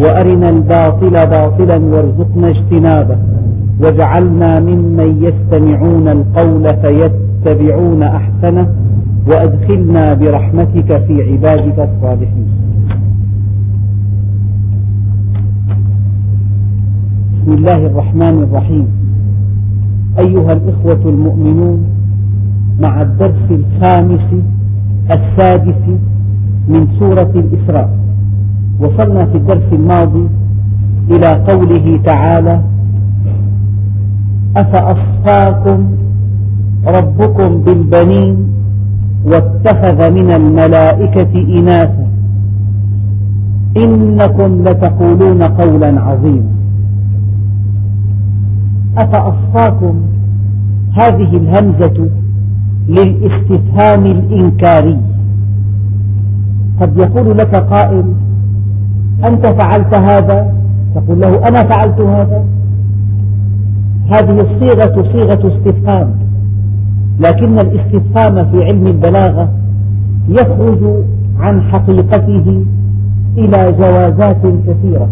وأرنا الباطل باطلا وارزقنا اجتنابه. واجعلنا ممن يستمعون القول فيتبعون أحسنه وأدخلنا برحمتك في عبادك الصالحين. بسم الله الرحمن الرحيم. أيها الإخوة المؤمنون مع الدرس الخامس السادس من سورة الإسراء وصلنا في الدرس الماضي إلى قوله تعالى أفأصفاكم ربكم بالبنين واتخذ من الملائكة إناثا؟ إنكم لتقولون قولا عظيما. أفأصفاكم هذه الهمزة للاستفهام الإنكاري. قد يقول لك قائل أنت فعلت هذا؟ تقول له أنا فعلت هذا. هذه الصيغة صيغة استفهام. لكن الاستفهام في علم البلاغة يخرج عن حقيقته إلى جوازات كثيرة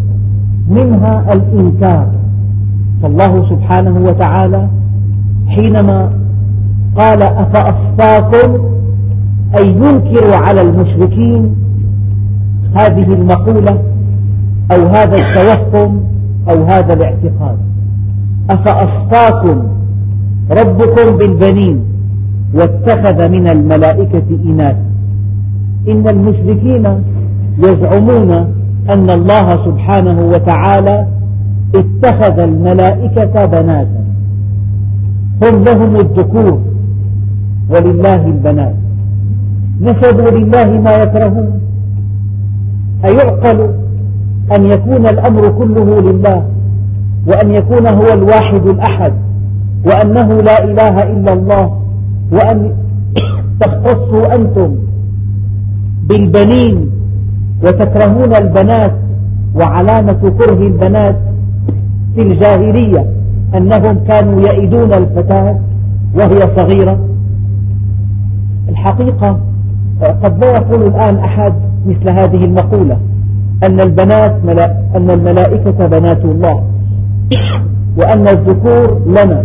منها الإنكار. فالله سبحانه وتعالى حينما قال أفأصفاكم أي ينكر على المشركين هذه المقولة أو هذا التوهم أو هذا الاعتقاد. أفأصفاكم ربكم بالبنين واتخذ من الملائكة إناثا إن المشركين يزعمون أن الله سبحانه وتعالى اتخذ الملائكة بناتا. هم لهم الذكور ولله البنات. نسبوا لله ما يكرهون. أيعقل أن يكون الأمر كله لله وأن يكون هو الواحد الأحد وأنه لا إله إلا الله وأن تختصوا أنتم بالبنين وتكرهون البنات وعلامة كره البنات في الجاهلية أنهم كانوا يئدون الفتاة وهي صغيرة. الحقيقة قد لا يقول الآن أحد مثل هذه المقولة. أن البنات أن الملائكة بنات الله. وأن الذكور لنا.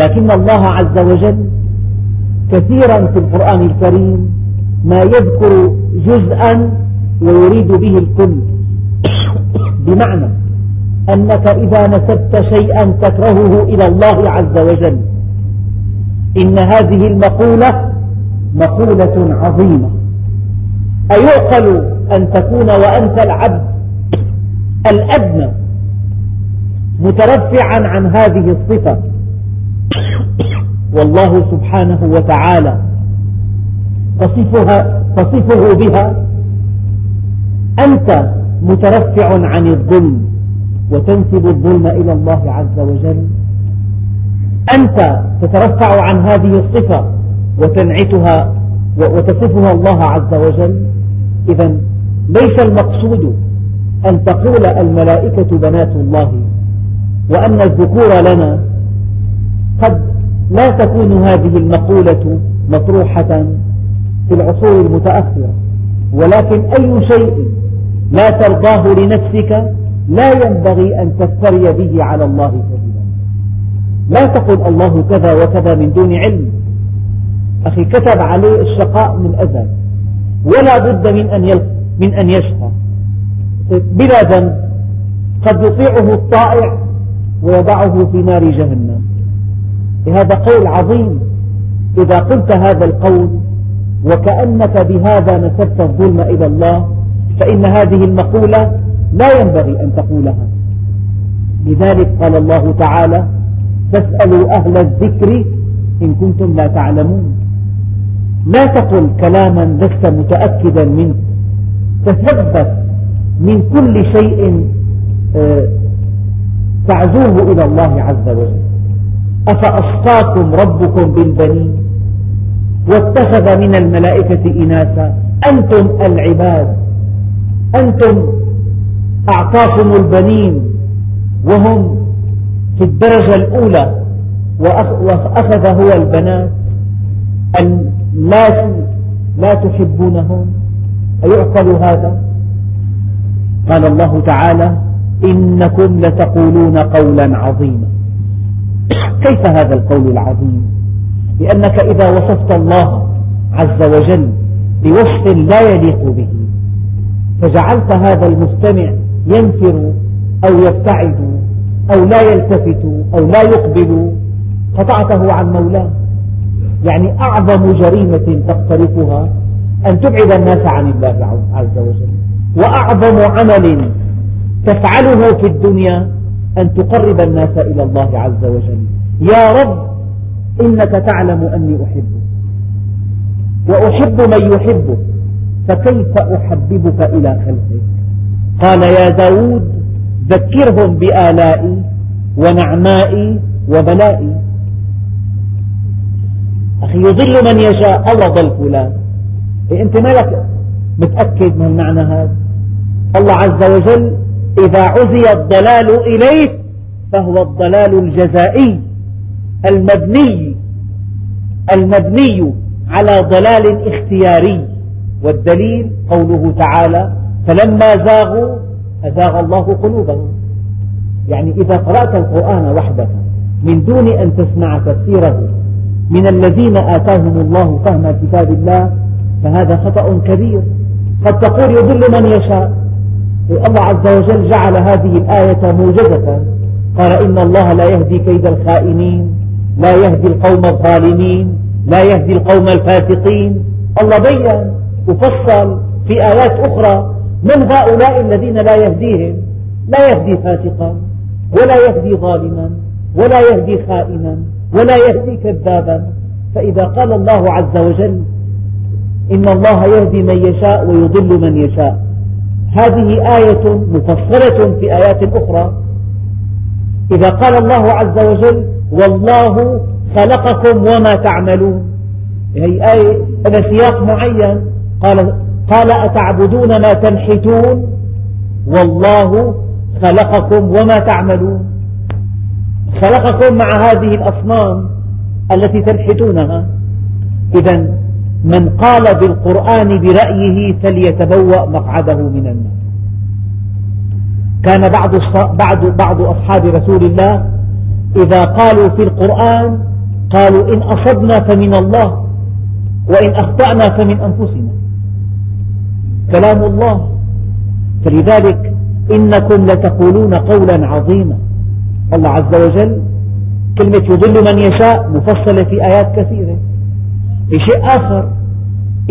لكن الله عز وجل كثيرا في القرآن الكريم ما يذكر جزءا ويريد به الكل. بمعنى أنك إذا نسبت شيئا تكرهه إلى الله عز وجل. إن هذه المقولة مقولة عظيمة. أيعقل أن تكون وأنت العبد الأدنى مترفعا عن هذه الصفة. والله سبحانه وتعالى تصفها تصفه بها. أنت مترفع عن الظلم وتنسب الظلم إلى الله عز وجل. أنت تترفع عن هذه الصفة وتنعتها وتصفها الله عز وجل. إذا ليس المقصود أن تقول الملائكة بنات الله وأن الذكور لنا. قد لا تكون هذه المقولة مطروحة في العصور المتأخرة ولكن أي شيء لا ترضاه لنفسك لا ينبغي أن تفتري به على الله كذبا. لا تقل الله كذا وكذا من دون علم. أخي كتب عليه الشقاء من أزل ولا بد من أن من أن يشقى. بلا ذنب. قد يطيعه الطائع ويضعه في نار جهنم. هذا قول عظيم. إذا قلت هذا القول وكأنك بهذا نسبت الظلم إلى الله فإن هذه المقولة لا ينبغي أن تقولها. لذلك قال الله تعالى فاسألوا أهل الذكر إن كنتم لا تعلمون. لا تقل كلاما لست متأكدا منه. تثبت من كل شيء آه، تعزوه إلى الله عز وجل. أفأصفاكم ربكم بالبنين؟ واتخذ من الملائكة إناثا؟ أنتم العباد. أنتم أعطاكم البنين وهم في الدرجة الأولى وأخذ هو البنات. اللاتي لا تحبونهم. أيعقل هذا؟ قال الله تعالى إنكم لتقولون قولا عظيما. كيف هذا القول العظيم؟ لأنك إذا وصفت الله عز وجل بوصف لا يليق به فجعلت هذا المستمع ينفر أو يبتعد أو لا يلتفت أو لا يقبل قطعته عن مولاه. يعني أعظم جريمة تقترفها أن تبعد الناس عن الله عز وجل. وأعظم عمل تفعله في الدنيا أن تقرب الناس إلى الله عز وجل. يا رب إنك تعلم أني أحبك. وأحب من يحبك. فكيف أحببك إلى خلقك؟ قال يا داود ذكرهم بآلائي ونعمائي وبلائي. أخي يضل من يشاء. الله ضل فلان. أنت مالك متأكد من المعنى هذا؟ الله عز وجل إذا عزي الضلال إليه فهو الضلال الجزائي المبني المبني على ضلال اختياري. والدليل قوله تعالى فلما زاغوا أزاغ الله قلوبهم. يعني إذا قرأت القرآن وحدك من دون أن تسمع تفسيره من الذين آتاهم الله فهم كتاب الله فهذا خطأ كبير. قد تقول يضل من يشاء. الله عز وجل جعل هذه الآية موجزة. قال إن الله لا يهدي كيد الخائنين لا يهدي القوم الظالمين لا يهدي القوم الفاسقين. الله بين وفصل في آيات أخرى من هؤلاء الذين لا يهديهم. لا يهدي فاسقا ولا يهدي ظالما ولا يهدي خائنا ولا يهدي كذابا. فإذا قال الله عز وجل إن الله يهدي من يشاء ويضل من يشاء. هذه آية مفصلة في آيات أخرى. إذا قال الله عز وجل والله خلقكم وما تعملون هي آية هذا سياق معين. قال قال أتعبدون ما تنحتون؟ والله خلقكم وما تعملون خلقكم مع هذه الأصنام التي تنحتونها. إذا من قال بالقرآن برأيه فليتبوأ مقعده من النار. كان بعض بعض بعض أصحاب رسول الله إذا قالوا في القرآن قالوا إن أصبنا فمن الله وإن أخطأنا فمن أنفسنا. كلام الله. فلذلك إنكم لتقولون قولا عظيما. الله عز وجل كلمة يضل من يشاء مفصلة في آيات كثيرة. في شيء آخر.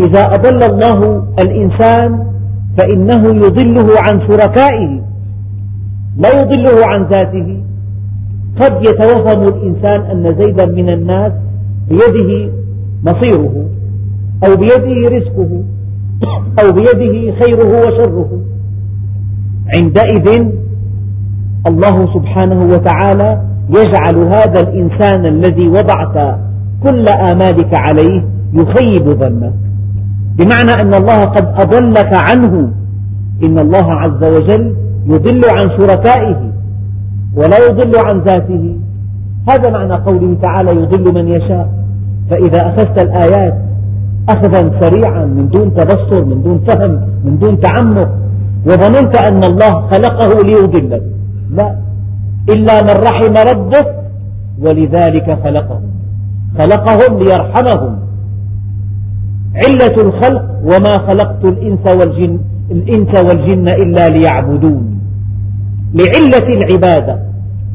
إذا أضل الله الإنسان فإنه يضله عن شركائه لا يضله عن ذاته. قد يتوهم الإنسان أن زيدا من الناس بيده مصيره أو بيده رزقه أو بيده خيره وشره. عندئذ الله سبحانه وتعالى يجعل هذا الإنسان الذي وضعت كل آمالك عليه يخيب ظنك. بمعنى أن الله قد أضلك عنه. إن الله عز وجل يضل عن شركائه ولا يضل عن ذاته. هذا معنى قوله تعالى يضل من يشاء. فإذا أخذت الآيات أخذا سريعا من دون تبصر من دون فهم من دون تعمق وظننت أن الله خلقه ليضلك. لا إلا من رحم ربك ولذلك خلقهم خلقهم ليرحمهم. علة الخلق وما خلقت الإنس والجن, الإنس والجن إلا ليعبدون. لعلة العبادة.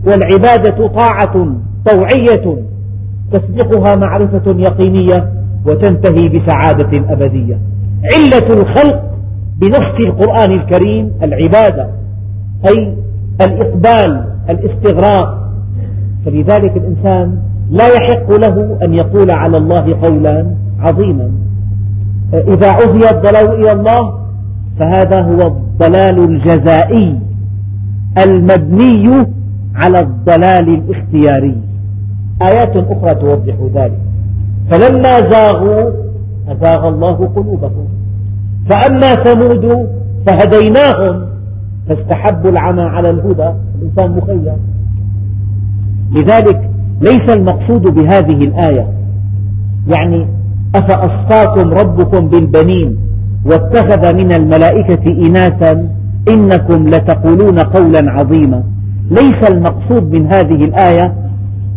والعبادة طاعة طوعية تسبقها معرفة يقينية وتنتهي بسعادة أبدية. علة الخلق بنص القرآن الكريم العبادة أي الإقبال الاستغراق. فلذلك الإنسان لا يحق له أن يقول على الله قولا عظيما. إذا عزي الضلال إلى الله فهذا هو الضلال الجزائي المبني على الضلال الاختياري. آيات أخرى توضح ذلك. فلما زاغوا أزاغ الله قلوبهم. فأما ثمود فهديناهم فاستحبوا العمى على الهدى الإنسان مخير. لذلك ليس المقصود بهذه الآية. يعني أفأصفاكم ربكم بالبنين واتخذ من الملائكة إناثا إنكم لتقولون قولا عظيما. ليس المقصود من هذه الآية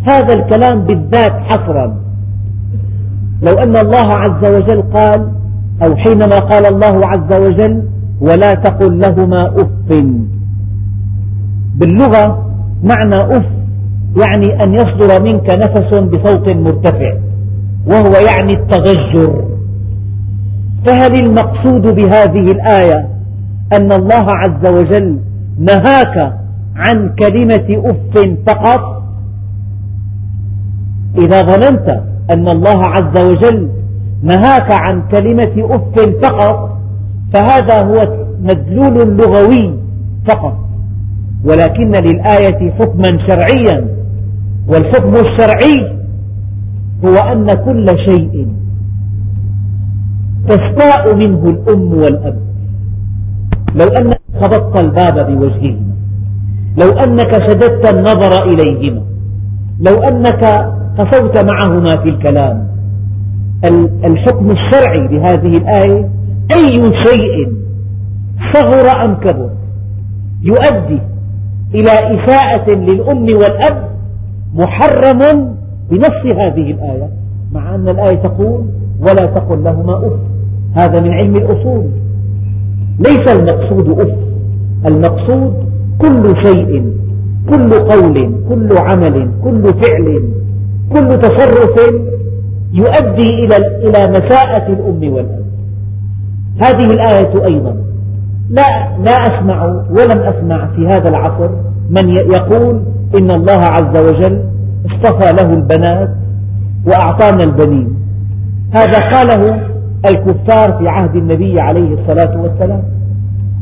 هذا الكلام بالذات حصرا. لو أن الله عز وجل قال أو حينما قال الله عز وجل ولا تقل لهما أف. باللغة معنى أف يعني أن يصدر منك نفس بصوت مرتفع وهو يعني التضجر فهل المقصود بهذه الآية أن الله عز وجل نهاك عن كلمة أف فقط؟ إذا ظننت أن الله عز وجل نهاك عن كلمة أف فقط فهذا هو مدلول لغوي فقط. ولكن للآية حكما شرعيا والحكم الشرعي هو أن كل شيء تستاء منه الأم والأب. لو أنك خبطت الباب بوجههما لو أنك شددت النظر إليهما لو أنك قصوت معهما في الكلام الحكم الشرعي بهذه الآية أي شيء صغر أم كبر يؤدي إلى إساءة للأم والأب محرم بنص هذه الآية مع أن الآية تقول ولا تقل لهما أف. هذا من علم الأصول. ليس المقصود أف المقصود كل شيء كل قول كل عمل كل فعل كل تصرف يؤدي إلى إلى مساءة الأم والأب. هذه الآية أيضا. لا لا أسمع ولم أسمع في هذا العصر من يقول إن الله عز وجل اصطفى له البنات وأعطانا البنين. هذا قاله الكفار في عهد النبي عليه الصلاة والسلام.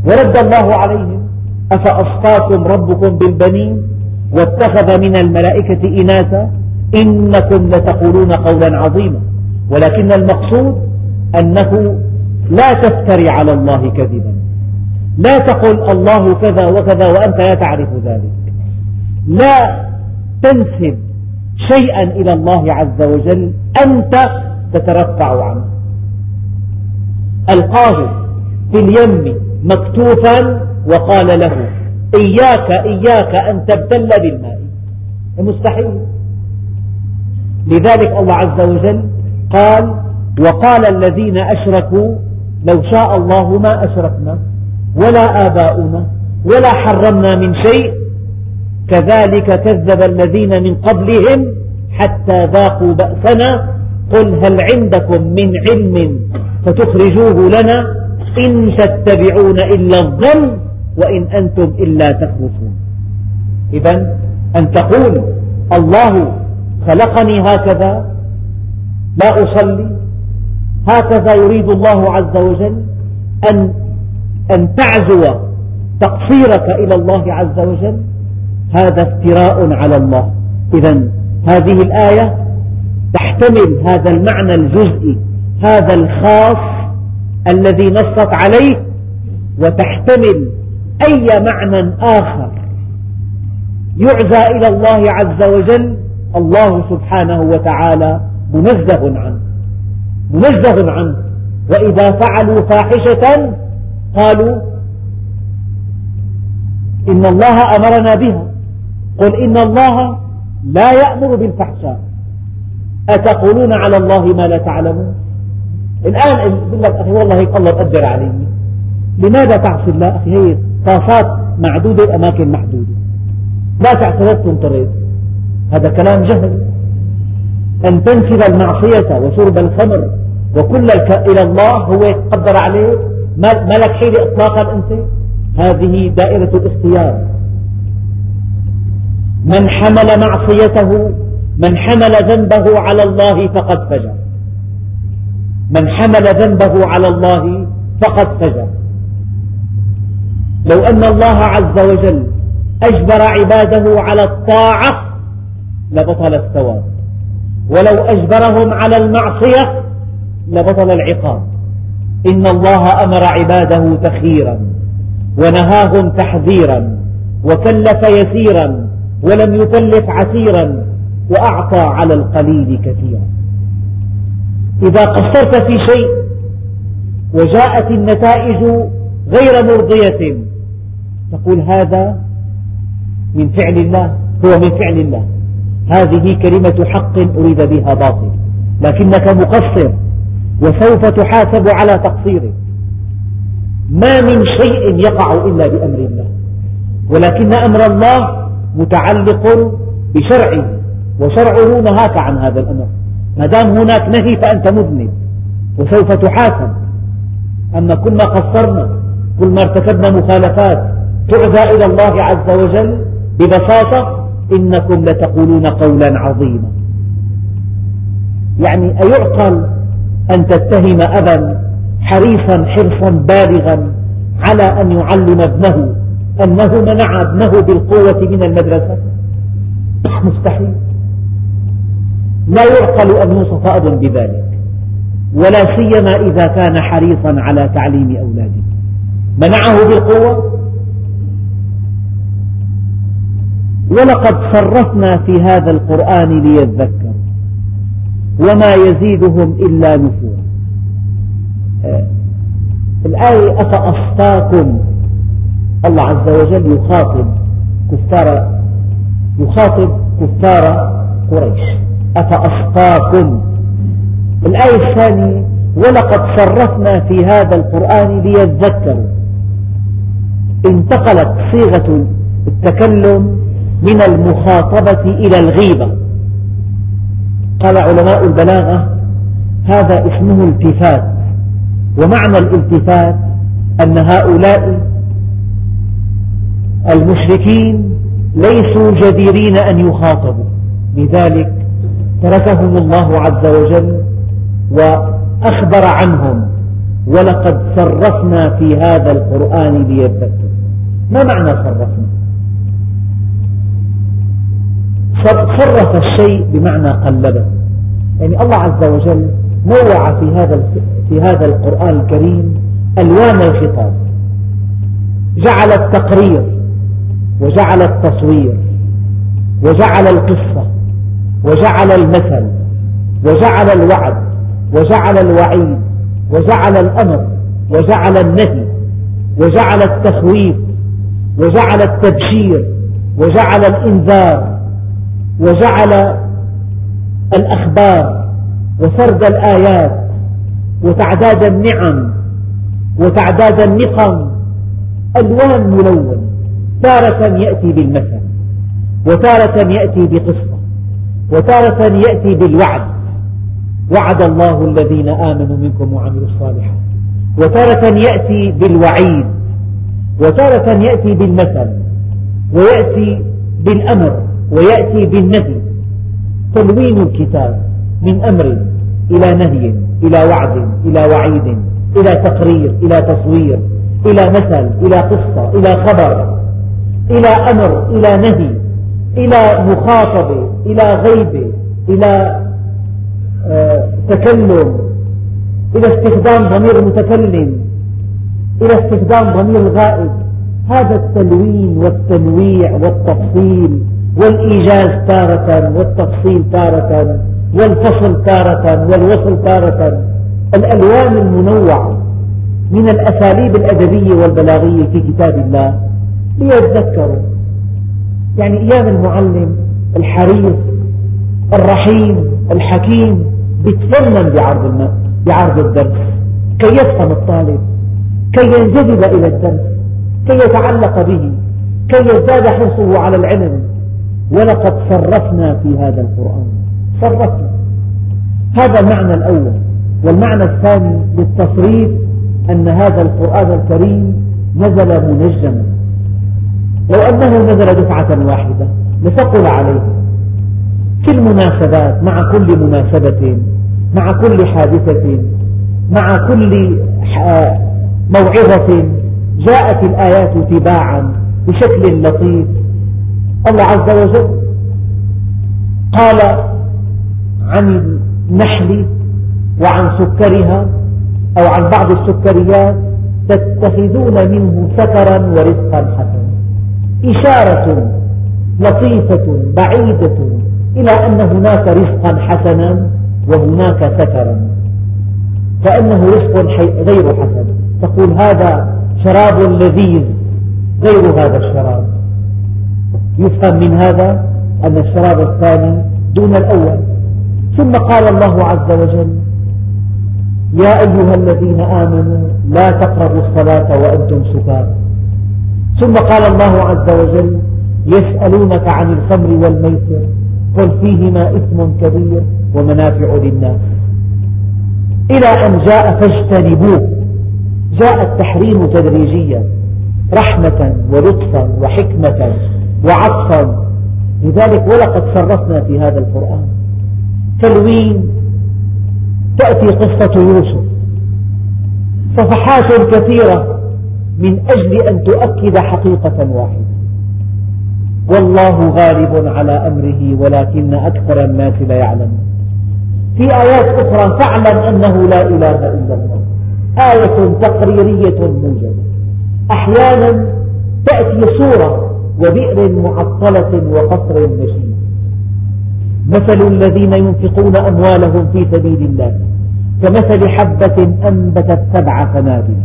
ورد الله عليهم أفأصفاكم ربكم بالبنين واتخذ من الملائكة إناثا؟ إنكم لتقولون قولا عظيما. ولكن المقصود أنه لا تفتري على الله كذبا. لا تقل الله كذا وكذا وأنت لا تعرف ذلك. لا تنسب شيئا إلى الله عز وجل أنت تترفع عنه. القاذف في اليم مكتوفا وقال له إياك إياك أن تبتل بالماء. مستحيل. لذلك الله عز وجل قال وقال الذين أشركوا لو شاء الله ما أشركنا ولا آباؤنا ولا حرمنا من شيء كذلك كذب الذين من قبلهم حتى ذاقوا بأسنا. قل هل عندكم من علم فتخرجوه لنا؟ إن تتبعون إلا الظن وإن أنتم إلا تخرصون. إذا أن تقول الله خلقني هكذا لا أصلي هكذا يريد الله عز وجل أن, أن تعزو تقصيرك إلى الله عز وجل هذا افتراء على الله. إذا هذه الآية تحتمل هذا المعنى الجزئي هذا الخاص الذي نصت عليه وتحتمل أي معنى آخر. يعزى إلى الله عز وجل الله سبحانه وتعالى منزه عنه. منزه عنه. وإذا فعلوا فاحشة قالوا إن الله أمرنا بها. قل إن الله لا يأمر بالفحشاء. أتقولون على الله ما لا تعلمون؟ الآن يقول لك أخي والله هيك الله قدر علي. لماذا تعصي الله؟ أخي هي طاسات معدودة أماكن محدودة. لا تعترض تنطرد هذا كلام جهل. أن تنسب المعصية وشرب الخمر وكل إلى الله هو قدر عليه. ما لك حيلة إطلاقا أنت؟ هذه دائرة الاختيار. من حمل معصيته من حمل ذنبه على الله فقد فجر. من حمل ذنبه على الله فقد فجر. لو أن الله عز وجل أجبر عباده على الطاعة لبطل الثواب. ولو أجبرهم على المعصية لبطل العقاب. إن الله أمر عباده تخييرا ونهاهم تحذيرا وكلف يسيرا ولم يكلف عسيرا وأعطى على القليل كثيرا. إذا قصرت في شيء وجاءت النتائج غير مرضية تقول هذا من فعل الله هو من فعل الله. هذه كلمة حق أريد بها باطل لكنك مقصر وسوف تحاسب على تقصيرك. ما من شيء يقع إلا بأمر الله ولكن أمر الله متعلق بشرعه وشرعه نهاك عن هذا الأمر. ما دام هناك نهي فأنت مذنب وسوف تحاسب. أما كل ما قصرنا كل ما ارتكبنا مخالفات تعزى إلى الله عز وجل ببساطة إنكم لتقولون قولا عظيما. يعني أيعقل أن تتهم أبا حريصا حرصا بالغا على أن يعلم ابنه أنه منع ابنه بالقوة من المدرسة. مستحيل. لا يعقل أن يوصف أب بذلك. ولا سيما إذا كان حريصا على تعليم أولاده. منعه بالقوة؟ ولقد صرفنا في هذا القرآن ليذكروا وما يزيدهم إلا نفورا. آه، الآية أفأصفاكم الله عز وجل يخاطب كفار يخاطب كفار قريش. أفأصفاكم الآية الثانية ولقد صرفنا في هذا القرآن ليذكروا. انتقلت صيغة التكلم من المخاطبة إلى الغيبة. قال علماء البلاغة هذا اسمه التفات ومعنى الالتفات أن هؤلاء المشركين ليسوا جديرين أن يخاطبوا. لذلك تركهم الله عز وجل وأخبر عنهم ولقد صرفنا في هذا القرآن ليذكروا ما معنى صرفنا؟ صرف الشيء بمعنى قلبه. يعني الله عز وجل نوع في هذا في هذا القرآن الكريم ألوان الخطاب. جعل التقرير وجعل التصوير وجعل القصة وجعل المثل وجعل الوعد وجعل الوعيد وجعل الأمر وجعل النهي وجعل التخويف وجعل التبشير وجعل الإنذار وجعل الأخبار وسرد الآيات وتعداد النعم وتعداد النقم ألوان ملون. تارة يأتي بالمثل وتارة يأتي بقصة وتارة يأتي بالوعد. وعد الله الذين آمنوا منكم وعملوا الصالحات. وتارة يأتي بالوعيد. وتارة يأتي بالمثل. ويأتي بالأمر. ويأتي بالنهي. تلوين الكتاب من أمر إلى نهي إلى وعد إلى وعيد إلى تقرير إلى تصوير إلى مثل إلى قصة إلى خبر. إلى أمر إلى نهي إلى مخاطبة إلى غيبة إلى آه، تكلم إلى استخدام ضمير المتكلم إلى استخدام ضمير الغائب هذا التلوين والتنويع والتفصيل والإيجاز تارة والتفصيل تارة والفصل تارة والوصل تارة. الألوان المنوعة من الأساليب الأدبية والبلاغية في كتاب الله. ليتذكروا. يعني أيام المعلم الحريص الرحيم الحكيم بيتفنن بعرض بعرض الدرس. كي يفهم الطالب كي ينجذب إلى الدرس كي يتعلق به كي يزداد حرصه على العلم. ولقد صرفنا في هذا القرآن. صرفنا. هذا المعنى الأول. والمعنى الثاني للتصريف أن هذا القرآن الكريم نزل منجما لو أنه نزل دفعة واحدة لثقل عليه. في المناسبات مع كل مناسبة مع كل حادثة مع كل موعظة جاءت الآيات تباعا بشكل لطيف. الله عز وجل قال عن النحل وعن سكرها أو عن بعض السكريات تتخذون منه سكرا ورزقا حسنا. إشارة لطيفة بعيدة إلى أن هناك رزقا حسنا وهناك سكرا. فأنه رزق غير حسن. تقول هذا شراب لذيذ غير هذا الشراب. يفهم من هذا أن الشراب الثاني دون الأول. ثم قال الله عز وجل يا أيها الذين آمنوا لا تقربوا الصلاة وأنتم سكارى. ثم قال الله عز وجل يسألونك عن الخمر والميسر قل فيهما إثم كبير ومنافع للناس. إلى أن جاء فاجتنبوه. جاء التحريم تدريجيا رحمة ولطفا وحكمة وعطفا. لذلك ولقد صرفنا في هذا القرآن. تلوين. تأتي قصة يوسف. صفحات كثيرة. من أجل أن تؤكد حقيقة واحدة. والله غالب على أمره ولكن أكثر الناس لا يعلمون. في آيات أخرى فاعلم أنه لا إله إلا الله. آية تقريرية موجزة. أحيانا تأتي صورة وبئر معطلة وقصر مشيد. مثل الذين ينفقون أموالهم في سبيل الله كمثل حبة أنبتت سبع سنابل.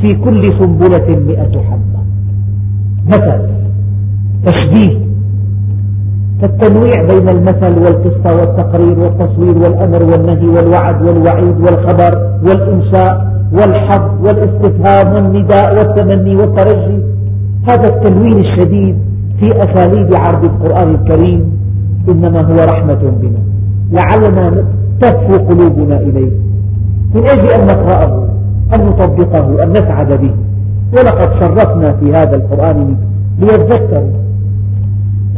في كل سنبلة مئة حبة. مثل تشبيه كالتنويع بين المثل والقصة والتقرير والتصوير والأمر والنهي والوعد والوعيد والخبر والإنشاء والحظ والاستفهام والنداء والتمني والترجي. هذا التلوين الشديد في أساليب عرض القرآن الكريم إنما هو رحمة بنا. لعلنا تهفو قلوبنا إليه. من أجل أن نقرأه نطبقه أن نسعد به. ولقد شرفنا في هذا القرآن ليتذكروا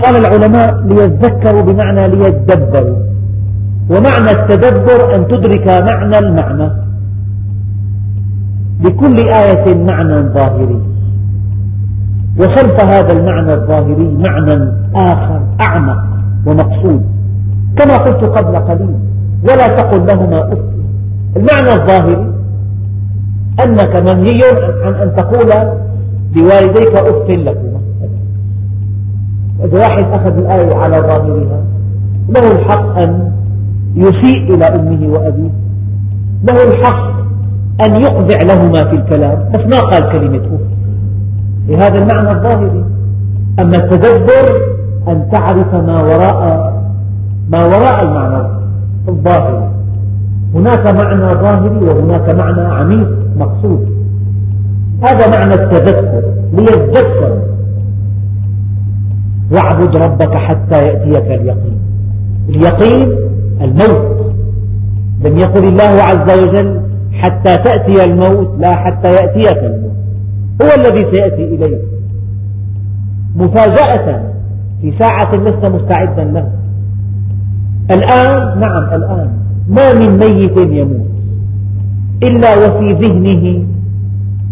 قال العلماء ليتذكروا بمعنى ليتدبروا ومعنى التدبر أن تدرك معنى المعنى. لكل آية معنى ظاهري. وخلف هذا المعنى الظاهري معنى آخر أعمق ومقصود. كما قلت قبل قليل ولا تقل لهما أف. المعنى الظاهري أنك منهي عن أن تقول لوالديك أف لكما إذا واحد أخذ الآية على ظاهرها له الحق أن يسيء إلى أمه وأبيه. له الحق أن يقذع لهما في الكلام. بس ما قال كلمة أف لهذا المعنى الظاهري أما التدبر أن تعرف ما وراء ما وراء المعنى الظاهري هناك معنى ظاهري وهناك معنى عميق. مقصود هذا معنى التذكر ليتذكر واعبد ربك حتى يأتيك اليقين. اليقين الموت. لم يقل الله عز وجل حتى تأتي الموت لا حتى يأتيك الموت. هو الذي سيأتي إليك. مفاجأة في ساعة لست مستعدا لها. الآن نعم الآن ما من ميت يموت. إلا وفي ذهنه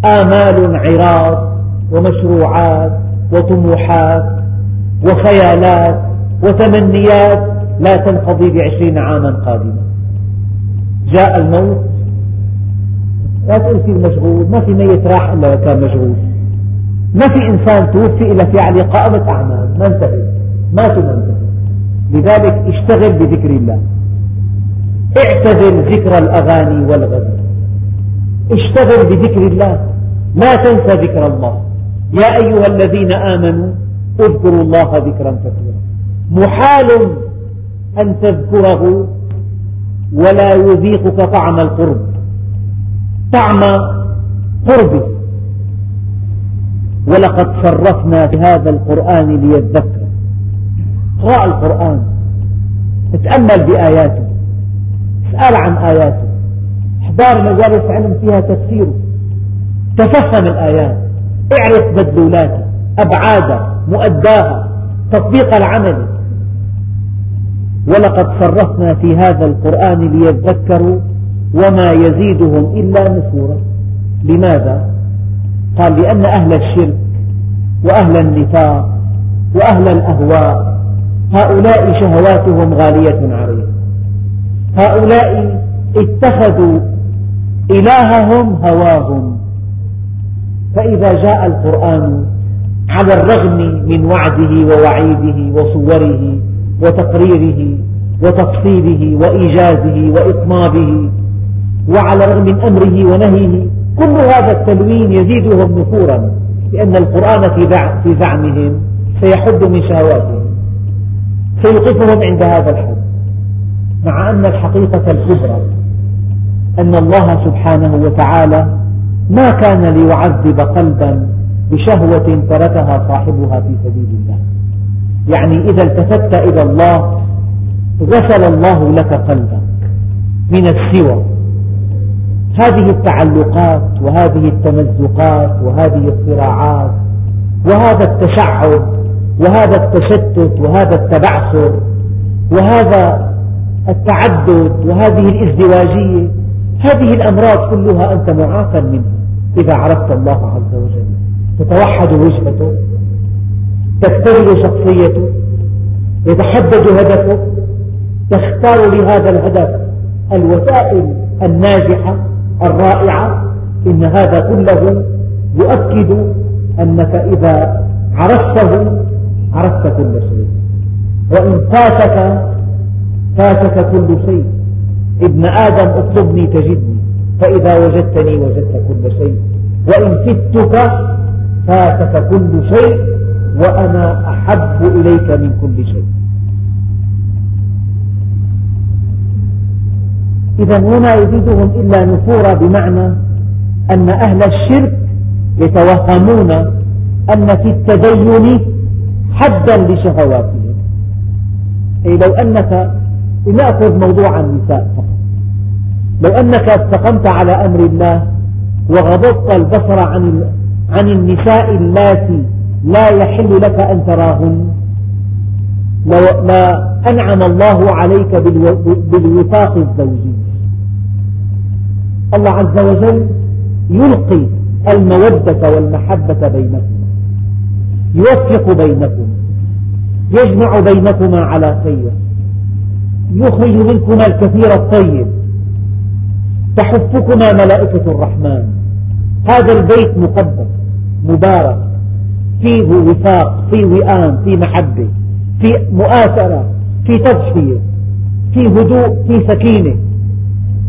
آمال عراض ومشروعات وطموحات وخيالات وتمنيات لا تنقضي بعشرين عاما قادمة. جاء الموت. لا تقول في مشغول ما في ميت راح إلا كان مشغول. ما في إنسان توفي إلا في عليه قائمة أعمال. ما انتهي ما انتهي لذلك اشتغل بذكر الله. اعتذر ذكر الأغاني والغزل اشتغل بذكر الله. لا تنسى ذكر الله. يا أيها الذين آمنوا اذكروا الله ذكرا كثيرا. محال أن تذكره ولا يذيقك طعم القرب. طعم قربه ولقد صرفنا في هذا القرآن ليذكر. اقرأ القرآن. اتأمل بآياته. اسأل عن آياته. احضار مجالس علم فيها تفسيره. تفهم الآيات اعرف مدلولاته أبعادها مؤداها تطبيق العمل. ولقد صرفنا في هذا القرآن ليذكروا وما يزيدهم إلا نفورا. لماذا؟ قال لأن أهل الشرك وأهل النفاق وأهل الأهواء هؤلاء شهواتهم غالية عليهم. هؤلاء اتخذوا إلههم هواهم. فإذا جاء القرآن على الرغم من وعده ووعيده وصوره وتقريره وتفصيله وإيجازه وإطنابه وعلى الرغم من أمره ونهيه كل هذا التلوين يزيدهم نفورا لأن القرآن في زعمهم سيحد من شهواتهم. سيوقفهم عند هذا الحد مع أن الحقيقة الكبرى أن الله سبحانه وتعالى ما كان ليعذب قلبا بشهوة تركها صاحبها في سبيل الله. يعني إذا التفت إلى الله غسل الله لك قلبك من السوى. هذه التعلقات وهذه التمزقات وهذه الصراعات وهذا التشعب وهذا التشتت وهذا التبعثر وهذا التعدد وهذه الازدواجية هذه الأمراض كلها أنت معافى منها إذا عرفت الله عز وجل. تتوحد وجهته تكتمل شخصيته يتحدد هدفه تختار لهذا الهدف الوسائل الناجحة الرائعة إن هذا كله يؤكد أنك إذا عرفته عرفت كل شيء. وإن فاتك فاتك كل شيء. ابن آدم اطلبني تجدني فإذا وجدتني وجدت كل شيء وإن فتك فاتك كل شيء وأنا أحب إليك من كل شيء. إذا وما يزيدهم إلا نفورا بمعنى أن أهل الشرك يتوهمون أن في التدين حدا لشهواتهم. أي لو أنك لنأخذ موضوع النساء فقط. لو أنك استقمت على أمر الله وغضضت البصر عن عن النساء اللاتي لا يحل لك أن تراهن لا أنعم الله عليك بالوفاق الزوجي. الله عز وجل يلقي المودة والمحبة بينكم يوفق بينكم يجمع بينكما على خير. يخرج منكما الكثير الطيب. تحفكما ملائكة الرحمن. هذا البيت مقدس مبارك. فيه وفاق فيه وئام فيه محبة في مؤاثرة في تضحية في هدوء في سكينة.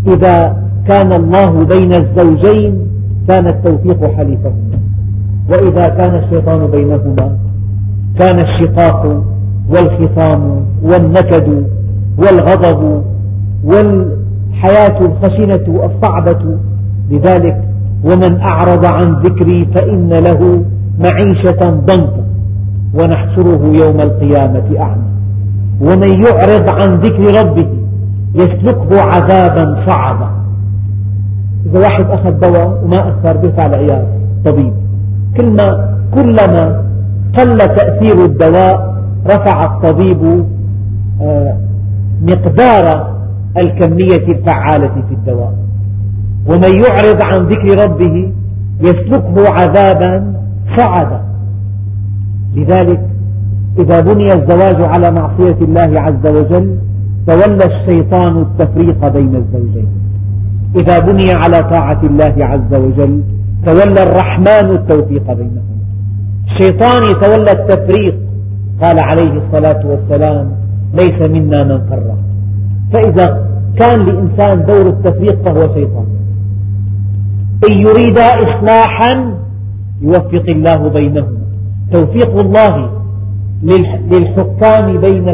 إذا كان الله بين الزوجين كان التوفيق حليفهما وإذا كان الشيطان بينهما كان الشقاق والخصام والنكد والغضب والحياة الخشنة الصعبة. لذلك ومن أعرض عن ذكري فإن له معيشة ضنكا ونحشره يوم القيامة أعمى. ومن يعرض عن ذكر ربه يسلكه عذابا صعبا. إذا واحد أخذ دواء وما أثر بيرفع العياذ طبيب. كلما كلما قل تأثير الدواء رفع الطبيب آه، مقدار الكمية الفعالة في الدواء. ومن يعرض عن ذكر ربه يسلكه عذابا صعدا لذلك إذا بني الزواج على معصية الله عز وجل تولى الشيطان التفريق بين الزوجين. إذا بني على طاعة الله عز وجل تولى الرحمن التوفيق بينهم. الشيطان يتولى التفريق قال عليه الصلاة والسلام ليس منا من فرق فإذا كان لإنسان دور التفريق فهو شيطان. إن يريد إصلاحا يوفق الله بينهم. توفيق الله للحكام بين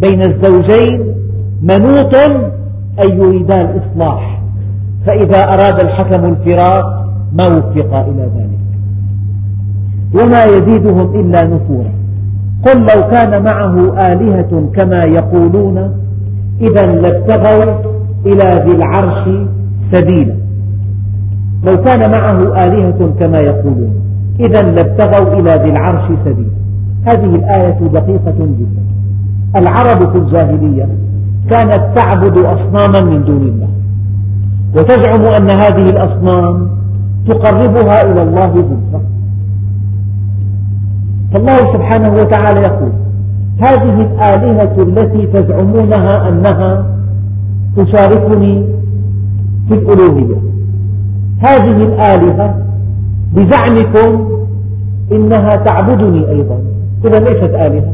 بين الزوجين منوط أن يريدا الإصلاح. فإذا أراد الحكم الفراق ما وفق إلى ذلك. وما يزيدهم إلا نفورا. قل لو كان معه آلهة كما يقولون إذا لابتغوا إلى ذي العرش سبيلا. لو كان معه آلهة كما يقولون إذا لابتغوا إلى ذي العرش سبيلا. هذه الآية دقيقة جدا. العرب في الجاهلية كانت تعبد أصناما من دون الله وتزعم أن هذه الأصنام تقربها إلى الله زلفى. فالله سبحانه وتعالى يقول هذه الآلهة التي تزعمونها أنها تشاركني في الألوهية. هذه الآلهة بزعمكم إنها تعبدني أيضا. إذا ليست آلهة.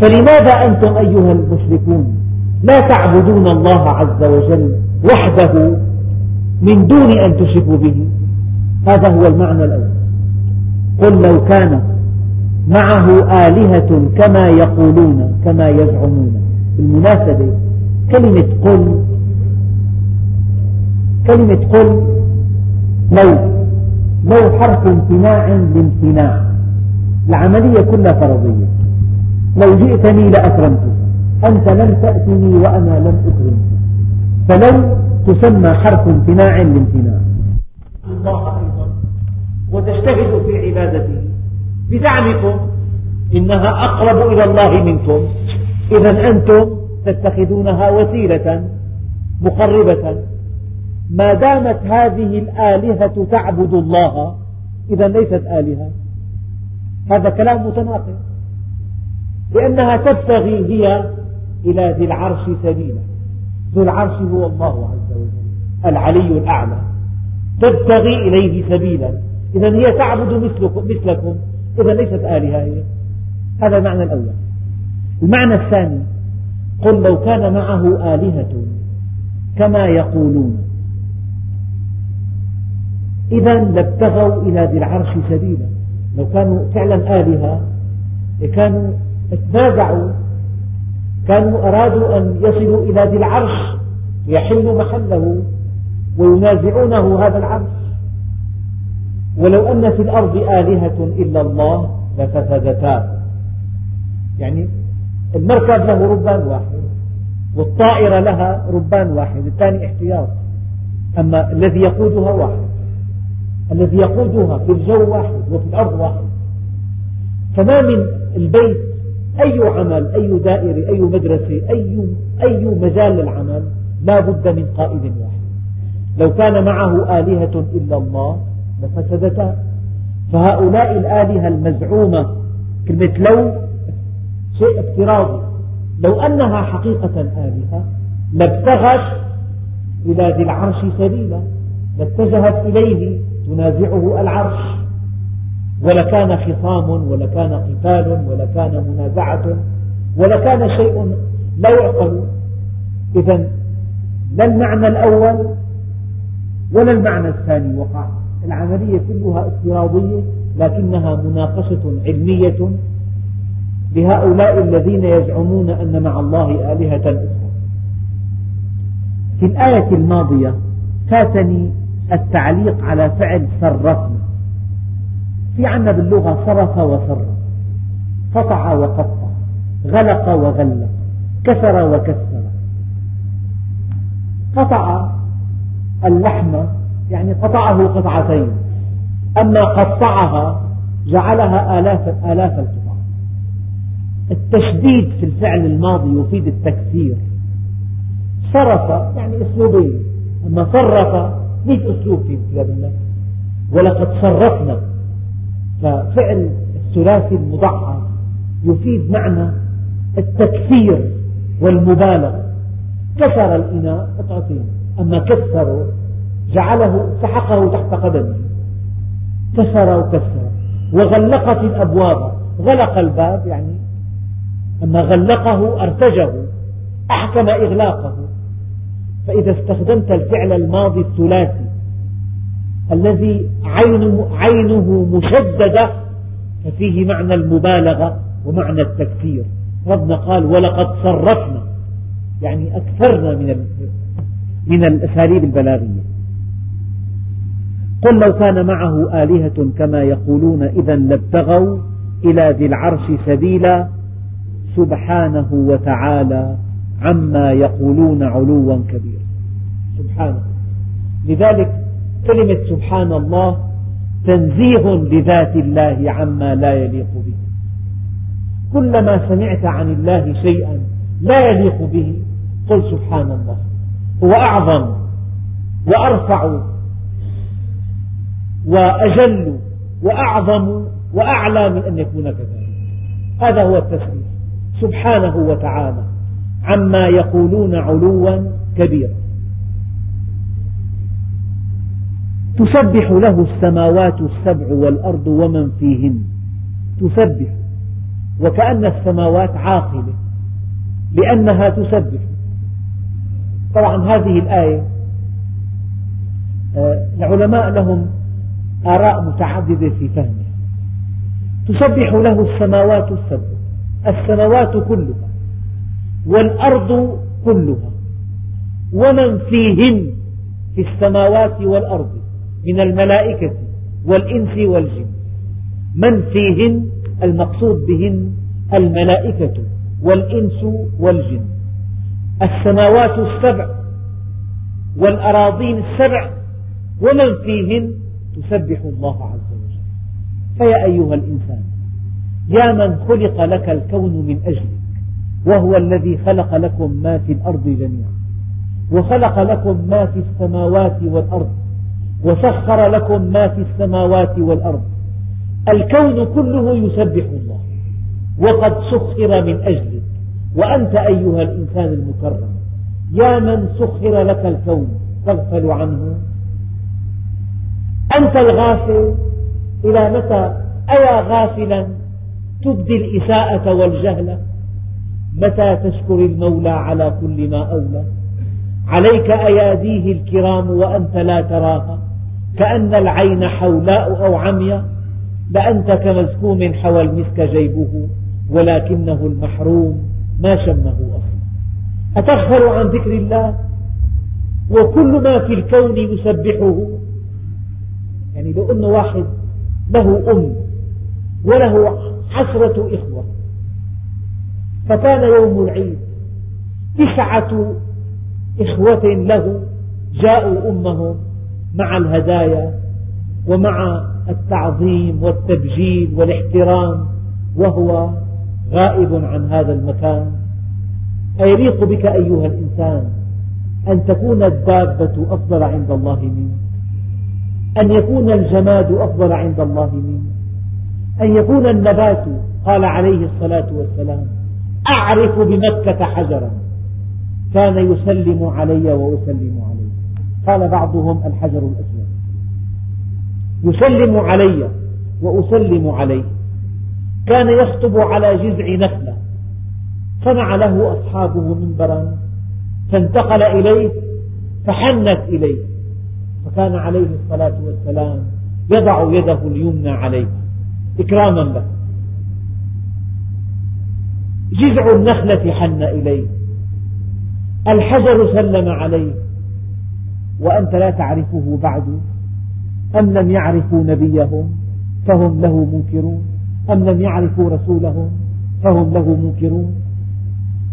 فلماذا أنتم أيها المشركون لا تعبدون الله عز وجل وحده من دون أن تشركوا به؟ هذا هو المعنى الأول. قل لو كان معه آلهة كما يقولون كما يزعمون. بالمناسبة كلمة قل كلمة قل لو لو حرف امتناع لامتناع. العملية كلها فرضية. لو جئتني لأكرمتك. أنت لم تأتني وأنا لم أكرمك. فلو تسمى حرف امتناع لامتناع. الله أيضا وتجتهد في بزعمكم إنها أقرب إلى الله منكم. إذا أنتم تتخذونها وسيلة مقربة. ما دامت هذه الآلهة تعبد الله إذا ليست آلهة. هذا كلام متناقض. لأنها تبتغي هي إلى ذي العرش سبيلا. ذو العرش هو الله عز وجل العلي الأعلى. تبتغي إليه سبيلا. إذا هي تعبد مثلكم, مثلكم. إذا ليست آلهة هي. هذا المعنى الأول. المعنى الثاني قل لو كان معه آلهة كما يقولون. إذا لابتغوا إلى ذي العرش سبيلا. لو كانوا فعلا آلهة كانوا تنازعوا كانوا أرادوا أن يصلوا إلى ذي العرش يحلوا محله وينازعونه هذا العرش. ولو أن في الأرض آلهة إلا الله لفسدتا. يعني المركب له ربان واحد والطائرة لها ربان واحد الثاني احتياط. أما الذي يقودها واحد الذي يقودها في الجو واحد وفي الأرض واحد. فما من البيت أي عمل أي دائرة أي مدرسة أي, أي مجال للعمل لا بد من قائد واحد. لو كان معه آلهة إلا الله لفسدتا فهؤلاء الآلهة المزعومة كلمة لو شيء افتراضي لو أنها حقيقة آلهة لابتغت إلى ذي العرش سبيلا. لاتجهت إليه تنازعه العرش. ولكان خصام ولكان قتال ولكان منازعة ولكان شيء لا يعقل. إذا لا المعنى الأول ولا المعنى الثاني وقع. العملية كلها افتراضية لكنها مناقشة علمية لهؤلاء الذين يزعمون أن مع الله آلهة أخرى. في الآية الماضية فاتني التعليق على فعل صرفنا. في عنا باللغة صرف وصرف. قطع وقطع. غلق وغلق. كسر وكسر. قطع اللحم يعني قطعه قطعتين. أما قطعها جعلها آلاف, آلاف القطع. التشديد في الفعل الماضي يفيد التكثير صرف يعني أسلوبين. أما صرف مئة أسلوب في كتاب الله ولقد صرفنا. ففعل الثلاثي المضعف يفيد معنى التكثير والمبالغة. كسر الإناء قطعتين. أما كسره جعله سحقه تحت قدمه. كسر وكسر. وغلقت الأبواب. غلق الباب يعني أما غلقه أرتجه. أحكم إغلاقه. فإذا استخدمت الفعل الماضي الثلاثي الذي عينه, عينه مشددة ففيه معنى المبالغة ومعنى التكثير ربنا قال ولقد صرفنا. يعني أكثرنا من من الأساليب البلاغية. قل لو كان معه آلهة كما يقولون إذا لابتغوا إلى ذي العرش سبيلا سبحانه وتعالى عما يقولون علوا كبيرا. سبحانه. لذلك كلمة سبحان الله تنزيه لذات الله عما لا يليق به. كلما سمعت عن الله شيئا لا يليق به قل سبحان الله. هو أعظم وأرفع وأجل وأعظم وأعلى من أن يكون كذلك. هذا هو التسبيح. سبحانه وتعالى عما يقولون علوا كبيرا. تسبح له السماوات السبع والأرض ومن فيهن. تسبح. وكأن السماوات عاقلة لأنها تسبح. طبعا هذه الآية آه، العلماء لهم آراء متعددة في فهمها. تسبح له السماوات السبع السماوات كلها والأرض كلها ومن فيهن في السماوات والأرض من الملائكة والإنس والجن من فيهن المقصود بهن الملائكة والإنس والجن. السماوات السبع والأراضين السبع ومن فيهن تسبح الله عز وجل. فيا أيها الإنسان يا من خلق لك الكون من أجلك وهو الذي خلق لكم ما في الأرض جميعا وخلق لكم ما في السماوات والأرض وسخر لكم ما في السماوات والأرض. الكون كله يسبح الله وقد سخر من أجلك. وأنت أيها الإنسان المكرم يا من سخر لك الكون تغفل عنه. أنت الغافل إلى متى؟ أيا غافلا تبدي الإساءة والجهل. متى تشكر المولى على كل ما أولى؟ عليك أياديه الكرام وأنت لا تراها كأن العين حولاء أو عمياء لأنت كمزكوم حوى المسك جيبه ولكنه المحروم ما شمه أصلا. أتغفل عن ذكر الله؟ وكل ما في الكون يسبحه. يعني لو أن واحد له أم وله عشرة إخوة. فكان يوم العيد تسعة إخوة له جاءوا أمهم مع الهدايا ومع التعظيم والتبجيل والاحترام وهو غائب عن هذا المكان. أيليق بك أيها الإنسان أن تكون الدابة أفضل عند الله منك. أن يكون الجماد أفضل عند الله منك أن يكون النبات قال عليه الصلاة والسلام أعرف بمكة حجرا. كان يسلم علي وأسلم عليه. قال بعضهم الحجر الأسود. يسلم علي وأسلم عليه. كان يخطب على جذع نخلة. صنع له أصحابه منبرا. فانتقل إليه فحنت إليه. فكان عليه الصلاة والسلام يضع يده اليمنى عليه إكراما له. جذع النخلة حن إليه. الحجر سلم عليه. وأنت لا تعرفه بعد أم لم يعرفوا نبيهم فهم له منكرون؟ أم لم يعرفوا رسولهم فهم له منكرون؟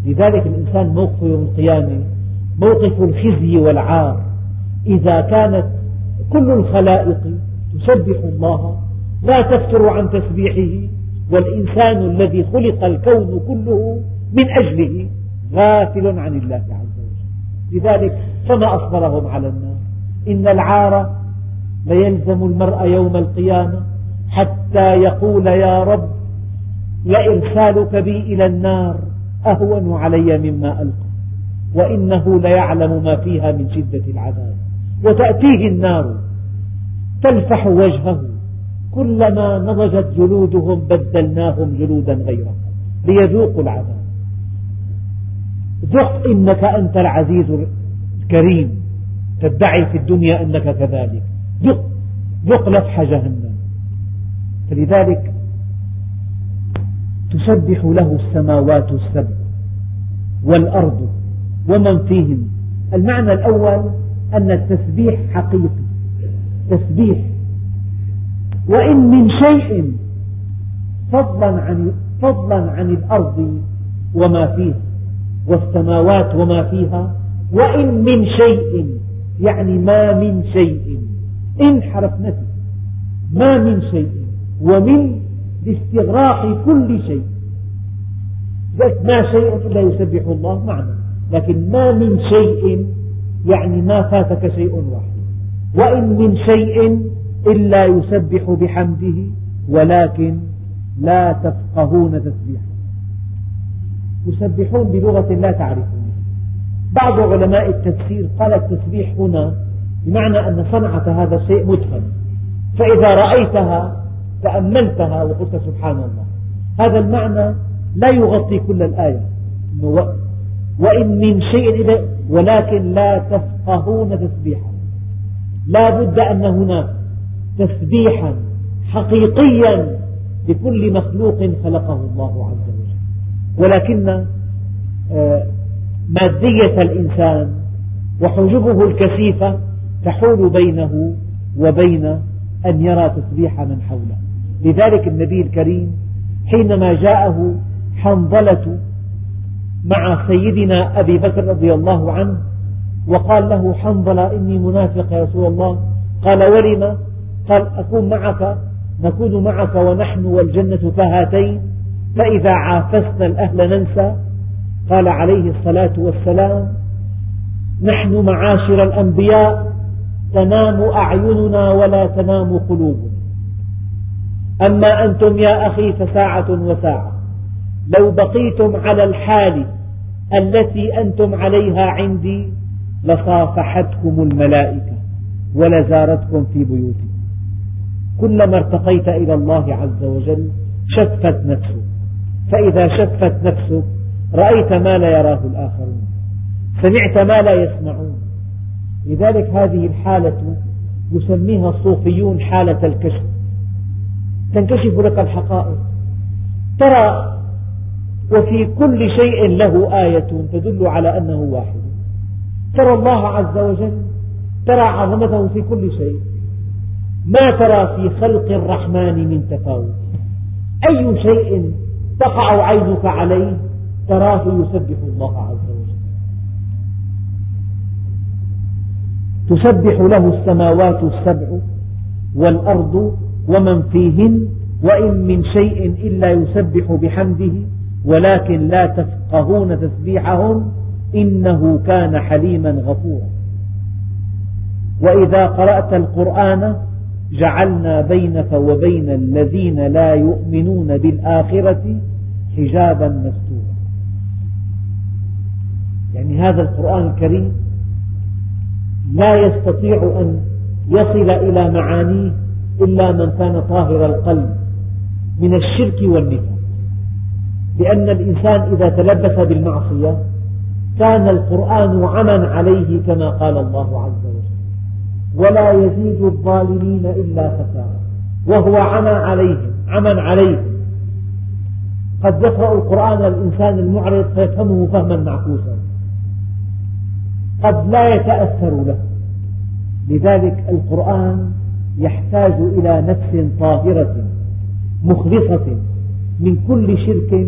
لذلك الإنسان موقف يوم القيامة موقف الخزي والعار. إذا كانت كل الخلائق تسبح الله لا تفتر عن تسبيحه والإنسان الذي خلق الكون كله من أجله غافل عن الله عز وجل. لذلك فما أصبرهم على النار. إن العار ليلزم المرء يوم القيامة حتى يقول يا رب لإرسالك بي إلى النار أهون علي مما ألقى وإنه ليعلم ما فيها من شدة العذاب. وتأتيه النار تلفح وجهه كلما نضجت جلودهم بدلناهم جلودا غيرها ليذوقوا العذاب. ذق إنك أنت العزيز الكريم. تدعي في الدنيا أنك كذلك. ذق ذق لفح جهنم. فلذلك تسبح له السماوات السبع والأرض ومن فيهن. المعنى الأول أن التسبيح حقيقي. تسبيح. وإن من شيء فضلا عن, فضلا عن الأرض وما فيها والسماوات وما فيها وإن من شيء يعني ما من شيء. إن حرف نفي ما من شيء. ومن لاستغراق كل شيء. ما شيء إلا يسبح الله معنا. لكن ما من شيء يعني ما فاتك شيء واحد. وإن من شيء إلا يسبح بحمده ولكن لا تفقهون تسبيحا يسبحون بلغة لا تعرفون. بعض علماء التفسير قال التسبيح هنا بمعنى أن صنعة هذا الشيء متقن فإذا رأيتها تأملتها وقلت سبحان الله. هذا المعنى لا يغطي كل الآية. وإن من شيء ولكن لا تفقهون تسبيحا. لا بد أن هناك تسبيحا حقيقيا لكل مخلوق خلقه الله عز وجل. ولكن آه، مادية الإنسان وحجبه الكثيفة تحول بينه وبين أن يرى تسبيح من حوله. لذلك النبي الكريم حينما جاءه حنظلة مع سيدنا أبي بكر رضي الله عنه وقال له حنظلة إني منافق يا رسول الله. قال ولم قال أكون معك نكون معك ونحن والجنة كهاتين فإذا عافسنا الأهل ننسى. قال عليه الصلاة والسلام نحن معاشر الأنبياء تنام أعيننا ولا تنام قلوبنا. أما أنتم يا أخي فساعة وساعة. لو بقيتم على الحال التي أنتم عليها عندي لصافحتكم الملائكة ولزارتكم في بيوتكم كلما ارتقيت إلى الله عز وجل شفت نفسك. فإذا شفت نفسك رأيت ما لا يراه الآخرون. سمعت ما لا يسمعون. لذلك هذه الحالة يسميها الصوفيون حالة الكشف. تنكشف لك الحقائق. ترى وفي كل شيء له آية تدل على أنه واحد. ترى الله عز وجل ترى عظمته في كل شيء. ما ترى في خلق الرحمن من تفاوت. أي شيء تقع عينك عليه تراه يسبح الله عز وجل. تسبح له السماوات السبع والأرض ومن فيهن وإن من شيء إلا يسبح بحمده ولكن لا تفقهون تسبيحهم إنه كان حليما غفورا. وإذا قرأت القرآن جعلنا بينك وبين الذين لا يؤمنون بالآخرة حجابا مستورا. يعني هذا القرآن الكريم لا يستطيع أن يصل إلى معانيه إلا من كان طاهر القلب من الشرك والنفاق. لأن الإنسان إذا تلبس بالمعصية كان القرآن عما عليه كما قال الله عز وجل. ولا يزيد الظالمين إلا خسارا وهو عمى عليهم عمى عليهم قد يقرأ القرآن الإنسان المعرض فيفهمه فهما معكوسا. قد لا يتأثر له. لذلك القرآن يحتاج إلى نفس طاهرة مخلصة من كل شرك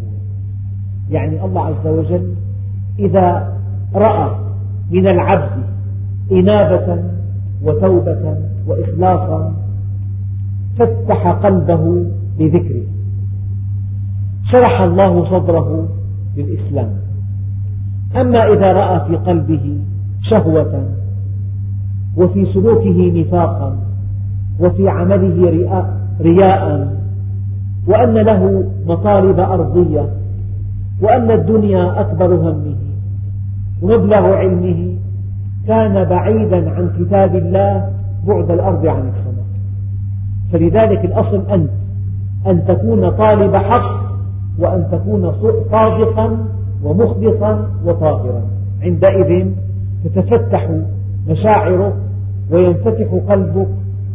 يعني الله عز وجل إذا رأى من العبد إنابة وتوبة وإخلاصا فتح قلبه لذكره. شرح الله صدره للإسلام. أما إذا رأى في قلبه شهوة وفي سلوكه نفاقا وفي عمله رياء, رياء وأن له مطالب أرضية وأن الدنيا أكبر همه ومبلغ علمه كان بعيدا عن كتاب الله بعد الأرض عن السماء. فلذلك الأصل أنت أن تكون طالب حق وأن تكون صادقا ومخلصا وطاهرا. عندئذ تتفتح مشاعرك وينفتح قلبك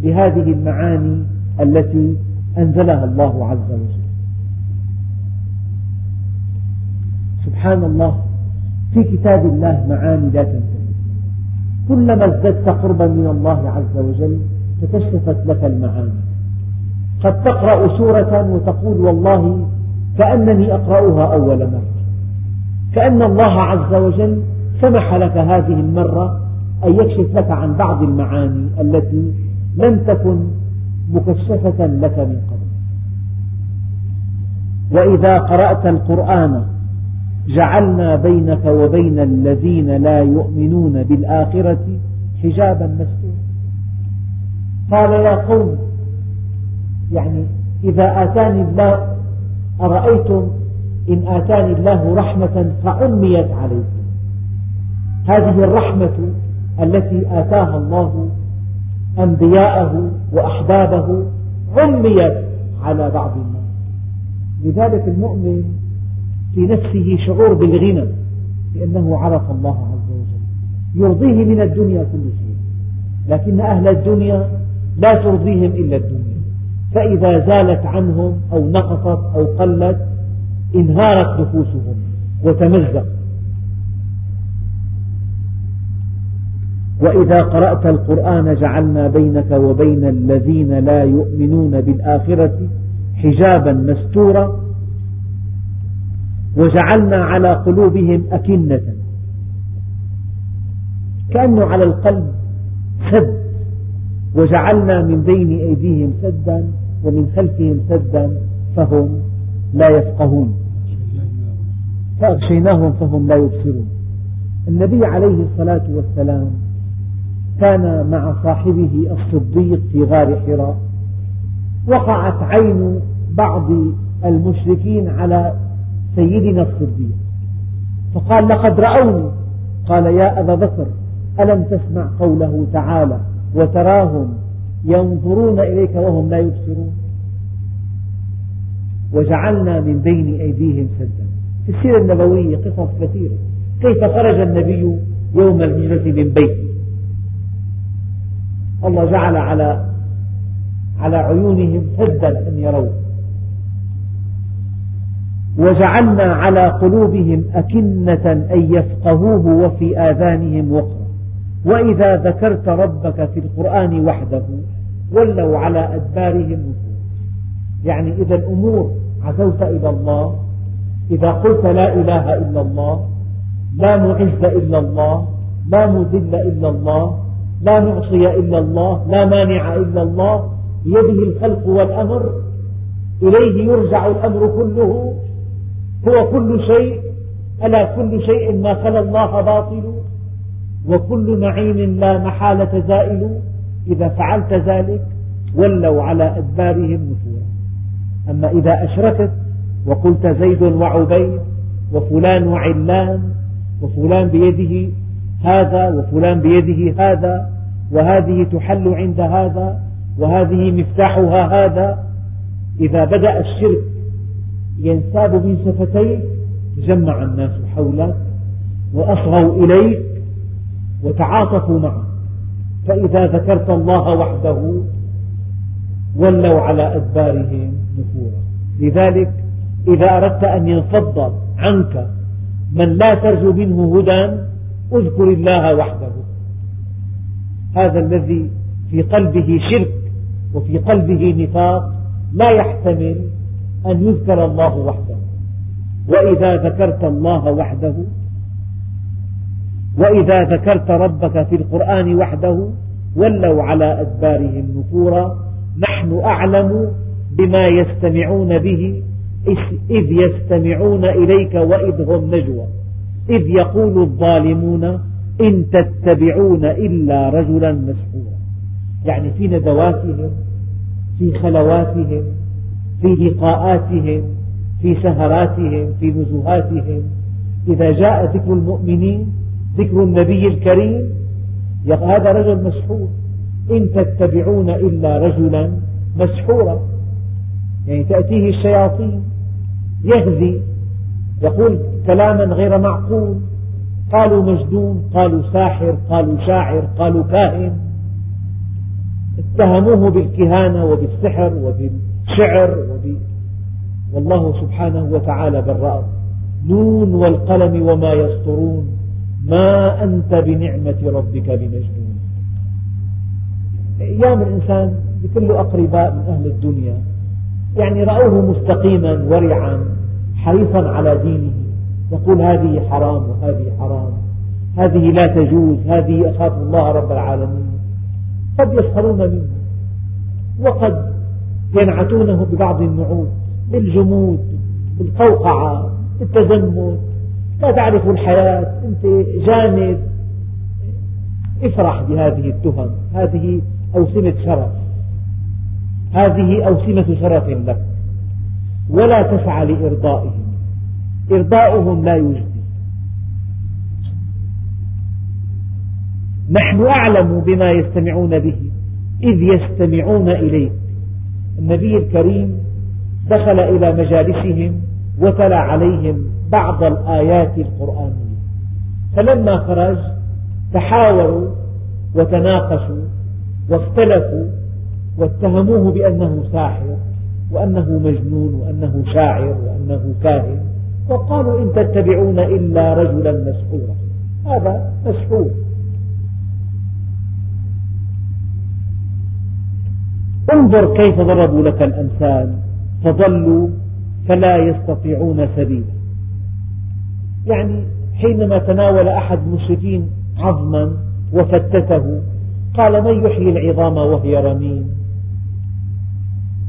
لهذه المعاني التي أنزلها الله عز وجل. سبحان الله في كتاب الله معاني لا تنتهي كلما ازددت قربا من الله عز وجل تكشفت لك المعاني. قد تقرأ سورة وتقول والله كأنني أقرأها أول مرة. كأن الله عز وجل سمح لك هذه المرة أن يكشف لك عن بعض المعاني التي لم تكن مكشفة لك من قبل. وإذا قرأت القرآن جعلنا بينك وبين الذين لا يؤمنون بالآخرة حجابا مستورا. قال يا قوم يعني إذا آتاني الله أرأيتم إن آتاني الله رحمة فعميت عليكم. هذه الرحمة التي آتاها الله أنبياءه وأحبابه عميت على بعض الناس. لذلك المؤمن في نفسه شعور بالغنى لأنه عرف الله عز وجل. يرضيه من الدنيا كل شيء. لكن أهل الدنيا لا ترضيهم إلا الدنيا. فإذا زالت عنهم أو نقصت أو قلت انهارت نفوسهم وتمزق. وإذا قرأت القرآن جعلنا بينك وبين الذين لا يؤمنون بالآخرة حجابا مستورا وجعلنا على قلوبهم أكنة. كأنه على القلب سد. وجعلنا من بين أيديهم سدا ومن خلفهم سدا فهم لا يفقهون. فأغشيناهم فهم لا يبصرون. النبي عليه الصلاة والسلام كان مع صاحبه الصديق في غار حراء. وقعت عين بعض المشركين على سيدنا الصديق فقال لقد رأوني. قال يا أبا بكر ألم تسمع قوله تعالى وتراهم ينظرون إليك وهم لا يبصرون وجعلنا من بين أيديهم سدا. في السيرة النبوية قصص كثيرة. كيف خرج النبي يوم الهجرة من بيته؟ الله جعل على على عيونهم سدا أن يروه. وجعلنا على قلوبهم أكنة أن يفقهوه وفي آذانهم وقرا وإذا ذكرت ربك في القرآن وحده ولوا على أدبارهم. يعني إذا الأمور عزوت إلى الله إذا قلت لا إله إلا الله لا معز إلا الله لا مذل إلا الله لا معصي إلا الله لا مانع إلا الله بيده الخلق والأمر إليه يرجع الأمر كله. هو كل شيء ألا كل شيء ما خلا الله باطل؟ وكل نعيم لا محالة زائل؟ إذا فعلت ذلك ولوا على أدبارهم نفورا. أما إذا أشركت وقلت زيد وعبيد وفلان وعلان وفلان بيده هذا وفلان بيده هذا وهذه تحل عند هذا وهذه مفتاحها هذا إذا بدأ الشرك ينساب من شفتيك تجمع الناس حولك وأصغوا إليك وتعاطفوا معك فإذا ذكرت الله وحده ولوا على أدبارهم نفورا. لذلك إذا أردت أن ينفض عنك من لا ترجو منه هدى اذكر الله وحده. هذا الذي في قلبه شرك وفي قلبه نفاق لا يحتمل أن يذكر الله وحده. وإذا ذكرت الله وحده وإذا ذكرت ربك في القرآن وحده ولوا على أدبارهم نفورا. نحن أعلم بما يستمعون به إذ يستمعون إليك وإذ هم نجوى. إذ يقول الظالمون إن تتبعون إلا رجلا مسحورا. يعني في ندواتهم في خلواتهم في لقاءاتهم في سهراتهم في نزهاتهم. إذا جاء ذكر المؤمنين ذكر النبي الكريم هذا رجل مسحور إن تتبعون إلا رجلا مسحورا يعني تأتيه الشياطين. يهذي يقول كلاما غير معقول. قالوا مجنون قالوا ساحر قالوا شاعر قالوا كاهن. اتهموه بالكهانة وبالسحر وبالشعر وب... والله سبحانه وتعالى برأه نون والقلم وما يسطرون. ما أنت بنعمة ربك بمجنون. أيام الإنسان بكل أقرباء من أهل الدنيا. يعني رأوه مستقيما ورعا حريصا على دينه. يقول هذه حرام وهذه حرام. هذه لا تجوز. هذه أخاف الله رب العالمين. قد يسخرون منه. وقد ينعتونه ببعض النعوت بالجمود بالقوقعة بالتزمت لا تعرف الحياة أنت جامد. افرح بهذه التهم هذه أوسمة شرف. هذه أوسمة شرف لك. ولا تسعى لإرضائهم. إرضاؤهم لا يجدي. نحن أعلم بما يستمعون به إذ يستمعون إليك. النبي الكريم دخل إلى مجالسهم وتلا عليهم بعض الآيات القرآنية. فلما خرج تحاوروا وتناقشوا واختلفوا واتهموه بأنه ساحر وأنه مجنون وأنه شاعر وأنه كاهن وقالوا إن تتبعون إلا رجلا مسحورا. هذا مسحور. انظر كيف ضربوا لك الأمثال فضلوا فلا يستطيعون سبيلا. يعني حينما تناول أحد المشركين عظما وفتته قال من يحيي العظام وهي رميم؟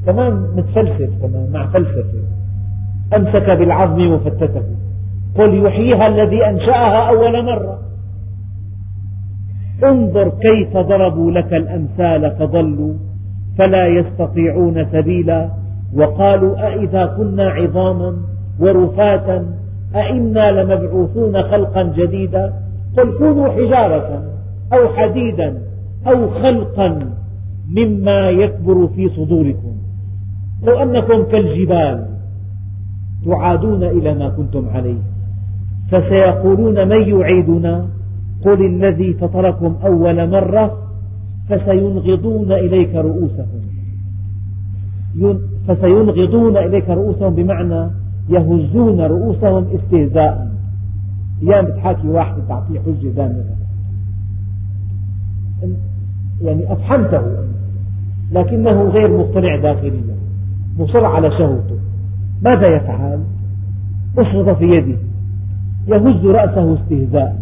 كمان متفلسف كمان مع فلسفة. أمسك بالعظم وفتته. قل يحييها الذي أنشأها أول مرة. انظر كيف ضربوا لك الأمثال فضلوا فلا يستطيعون سبيلا وقالوا أئذا كنا عظاما ورفاتا أئنا لمبعوثون خلقا جديدا قل كونوا حجارة أو حديدا أو خلقا مما يكبر في صدوركم لو أنكم كالجبال تعادون إلى ما كنتم عليه فسيقولون من يعيدنا قل الذي فطركم أول مرة فسينغضون إليك رؤوسهم. فسينغضون إليك رؤوسهم بمعنى يهزون رؤوسهم استهزاء. أيام بتحاكي واحد تعطيه حجة دامغة يعني أفحمته لكنه غير مقتنع داخليا. مصر على شهوته. ماذا يفعل؟ أشرط في يده. يهز رأسه استهزاء.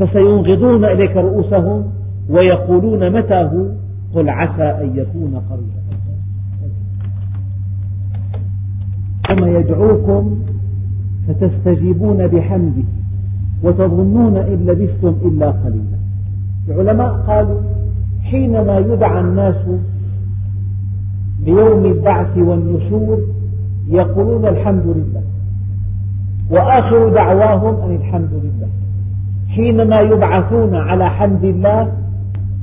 فسينغضون إليك رؤوسهم ويقولون متى هو؟ قل عسى أن يكون قريبا. ثم يدعوكم فتستجيبون بحمده وتظنون إن لبثتم إلا قليلا. العلماء قالوا حينما يدعى الناس ليوم البعث والنشور يقولون الحمد لله. وآخر دعواهم أن الحمد لله. حينما يبعثون على حمد الله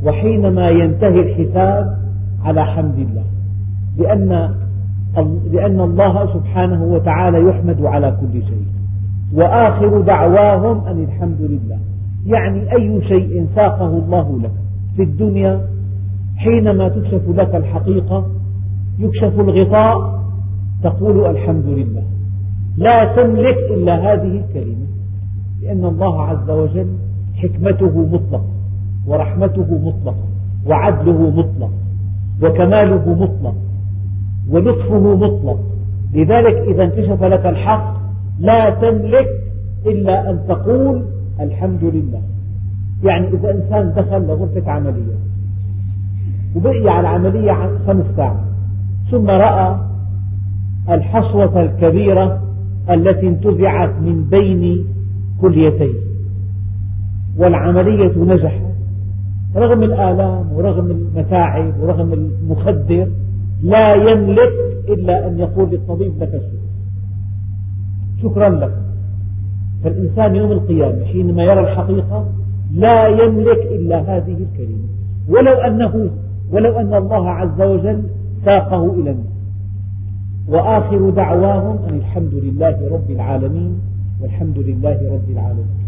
وحينما ينتهي الحساب على حمد الله. لأن لأن الله سبحانه وتعالى يحمد على كل شيء. وآخر دعواهم أن الحمد لله. يعني أي شيء ساقه الله لك في الدنيا حينما تكشف لك الحقيقة يكشف الغطاء تقول الحمد لله. لا تملك إلا هذه الكلمة. لأن الله عز وجل حكمته مطلقة. ورحمته مطلقة وعدله مطلق وكماله مطلق ولطفه مطلق. لذلك إذا انكشف لك الحق لا تملك إلا أن تقول الحمد لله. يعني إذا إنسان دخل لغرفة عملية وبقي على العملية خمس ساعات ثم رأى الحصوة الكبيرة التي انتزعت من بين كليتيه والعملية نجحت. رغم الآلام ورغم المتاعب ورغم المخدر لا يملك إلا أن يقول للطبيب لك الشكر. شكرا لك. فالإنسان يوم القيامة حينما يرى الحقيقة لا يملك إلا هذه الكلمة. ولو أنه ولو أن الله عز وجل ساقه إلى الناس وآخر دعواهم أن الحمد لله رب العالمين والحمد لله رب العالمين.